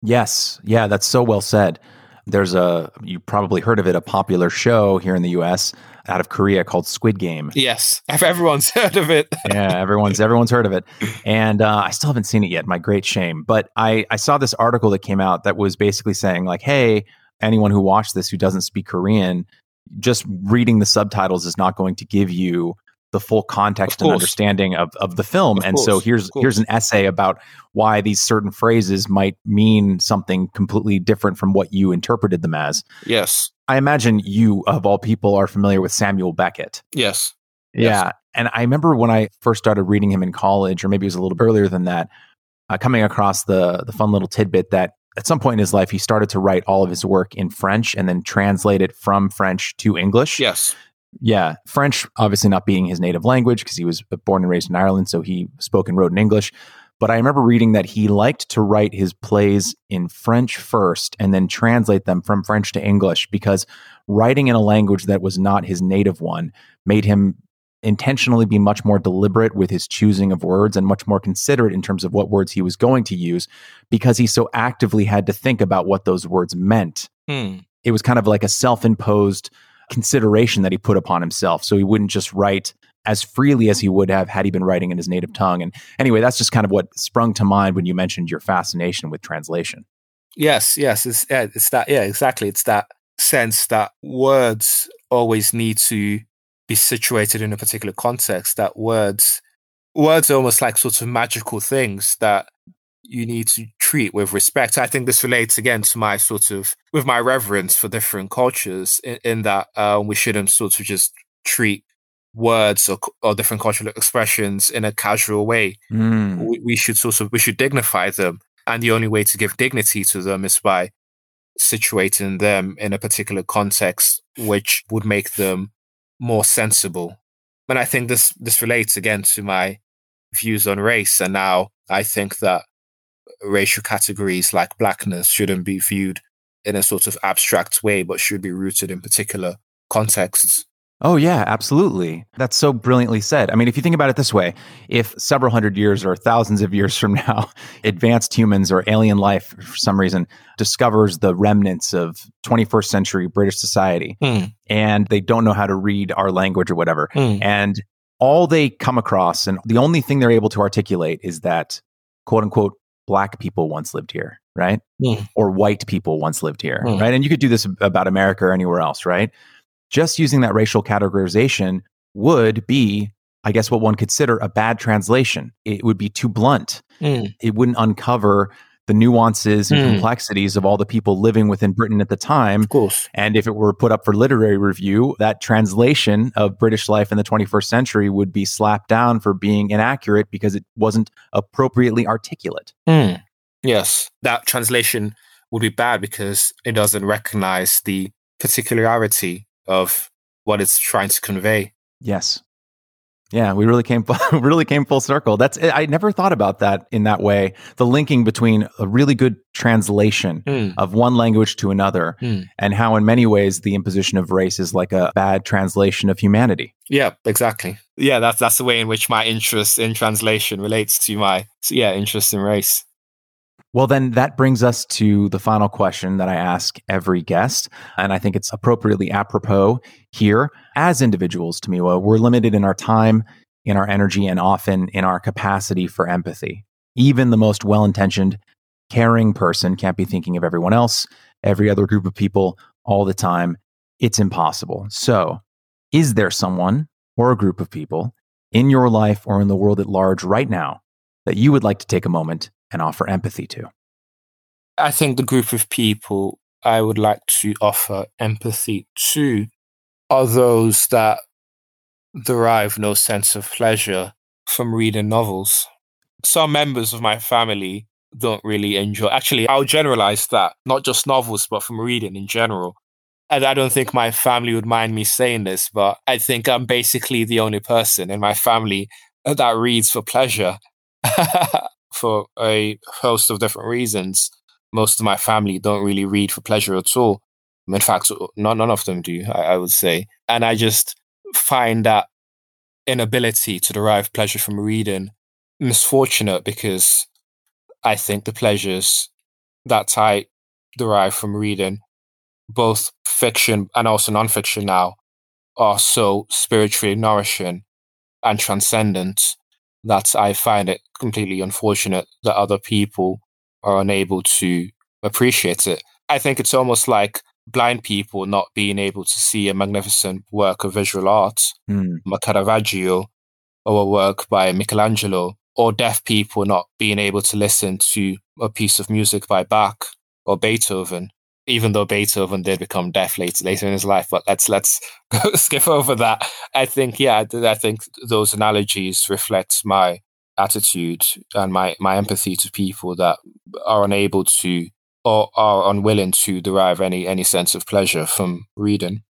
Yes. Yeah, that's so well said. There's a, you probably heard of it, a popular show here in the US out of Korea called Squid Game. Yes, everyone's heard of it. yeah, everyone's everyone's heard of it, and uh, I still haven't seen it yet. My great shame. But I I saw this article that came out that was basically saying like, hey, anyone who watched this who doesn't speak Korean, just reading the subtitles is not going to give you the full context and understanding of, of the film. Of and course, so here's here's an essay about why these certain phrases might mean something completely different from what you interpreted them as. Yes. I imagine you, of all people, are familiar with Samuel Beckett. Yes. Yeah. Yes. And I remember when I first started reading him in college, or maybe it was a little earlier than that, uh, coming across the the fun little tidbit that at some point in his life he started to write all of his work in French and then translate it from French to English. Yes. Yeah, French obviously not being his native language because he was born and raised in Ireland, so he spoke and wrote in English. But I remember reading that he liked to write his plays in French first and then translate them from French to English because writing in a language that was not his native one made him intentionally be much more deliberate with his choosing of words and much more considerate in terms of what words he was going to use because he so actively had to think about what those words meant. Hmm. It was kind of like a self imposed consideration that he put upon himself. So he wouldn't just write as freely as he would have had he been writing in his native tongue. And anyway, that's just kind of what sprung to mind when you mentioned your fascination with translation. Yes, yes, it's it's that yeah, exactly. It's that sense that words always need to be situated in a particular context. That words words are almost like sort of magical things that you need to treat with respect. I think this relates again to my sort of with my reverence for different cultures in, in that um, we shouldn't sort of just treat words or, or different cultural expressions in a casual way. Mm. We, we should sort of we should dignify them, and the only way to give dignity to them is by situating them in a particular context, which would make them more sensible. And I think this this relates again to my views on race, and now I think that racial categories like blackness shouldn't be viewed in a sort of abstract way, but should be rooted in particular contexts. Oh, yeah, absolutely. That's so brilliantly said. I mean, if you think about it this way, if several hundred years or thousands of years from now, advanced humans or alien life, for some reason, discovers the remnants of 21st century British society mm. and they don't know how to read our language or whatever, mm. and all they come across and the only thing they're able to articulate is that quote unquote black people once lived here, right? Mm. Or white people once lived here, mm. right? And you could do this about America or anywhere else, right? just using that racial categorization would be, I guess, what one consider a bad translation. It would be too blunt. Mm. It wouldn't uncover the nuances and Mm. complexities of all the people living within Britain at the time. Of course. And if it were put up for literary review, that translation of British life in the 21st century would be slapped down for being inaccurate because it wasn't appropriately articulate. Mm. Yes, that translation would be bad because it doesn't recognize the particularity of what it's trying to convey. Yes. Yeah, we really came really came full circle. That's I never thought about that in that way. The linking between a really good translation Mm. of one language to another Mm. and how in many ways the imposition of race is like a bad translation of humanity. Yeah, exactly. Yeah, that's that's the way in which my interest in translation relates to my yeah interest in race. Well, then that brings us to the final question that I ask every guest. And I think it's appropriately apropos here. As individuals, Tomiwa, we're limited in our time, in our energy, and often in our capacity for empathy. Even the most well intentioned, caring person can't be thinking of everyone else, every other group of people all the time. It's impossible. So, is there someone or a group of people in your life or in the world at large right now that you would like to take a moment and offer empathy to? I think the group of people I would like to offer empathy to are those that derive no sense of pleasure from reading novels. Some members of my family don't really enjoy. Actually, I'll generalize that, not just novels, but from reading in general. And I don't think my family would mind me saying this, but I think I'm basically the only person in my family that reads for pleasure for a host of different reasons. Most of my family don't really read for pleasure at all. In fact, none, of them do, I, I would say. And I just find that inability to derive pleasure from reading misfortunate because I think the pleasures that I derive from reading, both fiction and also nonfiction now, are so spiritually nourishing and transcendent that I find it completely unfortunate that other people are unable to appreciate it. I think it's almost like blind people not being able to see a magnificent work of visual art, mm. Caravaggio, or a work by Michelangelo, or deaf people not being able to listen to a piece of music by Bach or Beethoven, even though Beethoven did become deaf later later in his life. But let's let's skip over that. I think yeah, I think those analogies reflect my attitude and my my empathy to people that are unable to or are unwilling to derive any any sense of pleasure from reading.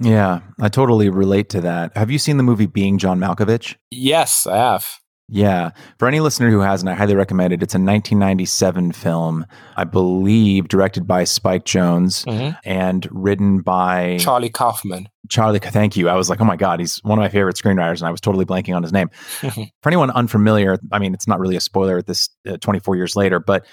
Yeah, I totally relate to that. Have you seen the movie Being John Malkovich? Yes, I have. Yeah. For any listener who hasn't, I highly recommend it. It's a 1997 film, I believe, directed by Spike Jonze mm-hmm. and written by Charlie Kaufman. Charlie, thank you. I was like, oh my God, he's one of my favorite screenwriters, and I was totally blanking on his name. For anyone unfamiliar, I mean, it's not really a spoiler at this uh, 24 years later, but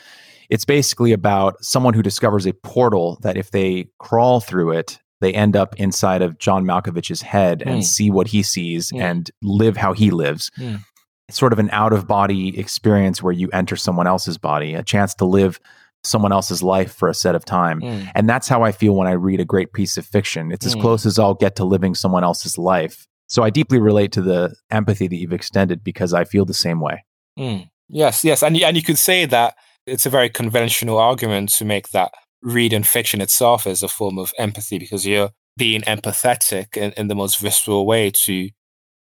it's basically about someone who discovers a portal that if they crawl through it, they end up inside of John Malkovich's head mm. and hmm. see what he sees mm. and live how he lives. Mm sort of an out of body experience where you enter someone else's body, a chance to live someone else's life for a set of time. Mm. And that's how I feel when I read a great piece of fiction. It's mm. as close as I'll get to living someone else's life. So I deeply relate to the empathy that you've extended because I feel the same way. Mm. Yes, yes. And, and you could say that it's a very conventional argument to make that reading fiction itself is a form of empathy because you're being empathetic in, in the most visceral way to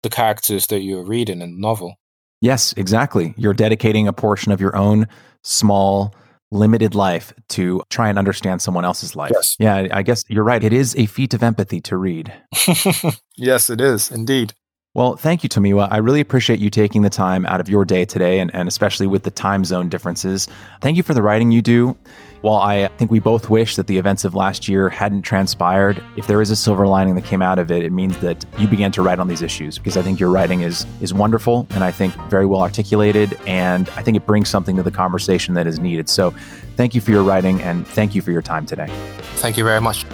the characters that you're reading in the novel. Yes, exactly. You're dedicating a portion of your own small, limited life to try and understand someone else's life. Yes. Yeah, I guess you're right. It is a feat of empathy to read. yes, it is, indeed. Well, thank you, Tomiwa. I really appreciate you taking the time out of your day today, and, and especially with the time zone differences. Thank you for the writing you do. While I think we both wish that the events of last year hadn't transpired, if there is a silver lining that came out of it, it means that you began to write on these issues because I think your writing is is wonderful and I think very well articulated and I think it brings something to the conversation that is needed. So, thank you for your writing and thank you for your time today. Thank you very much.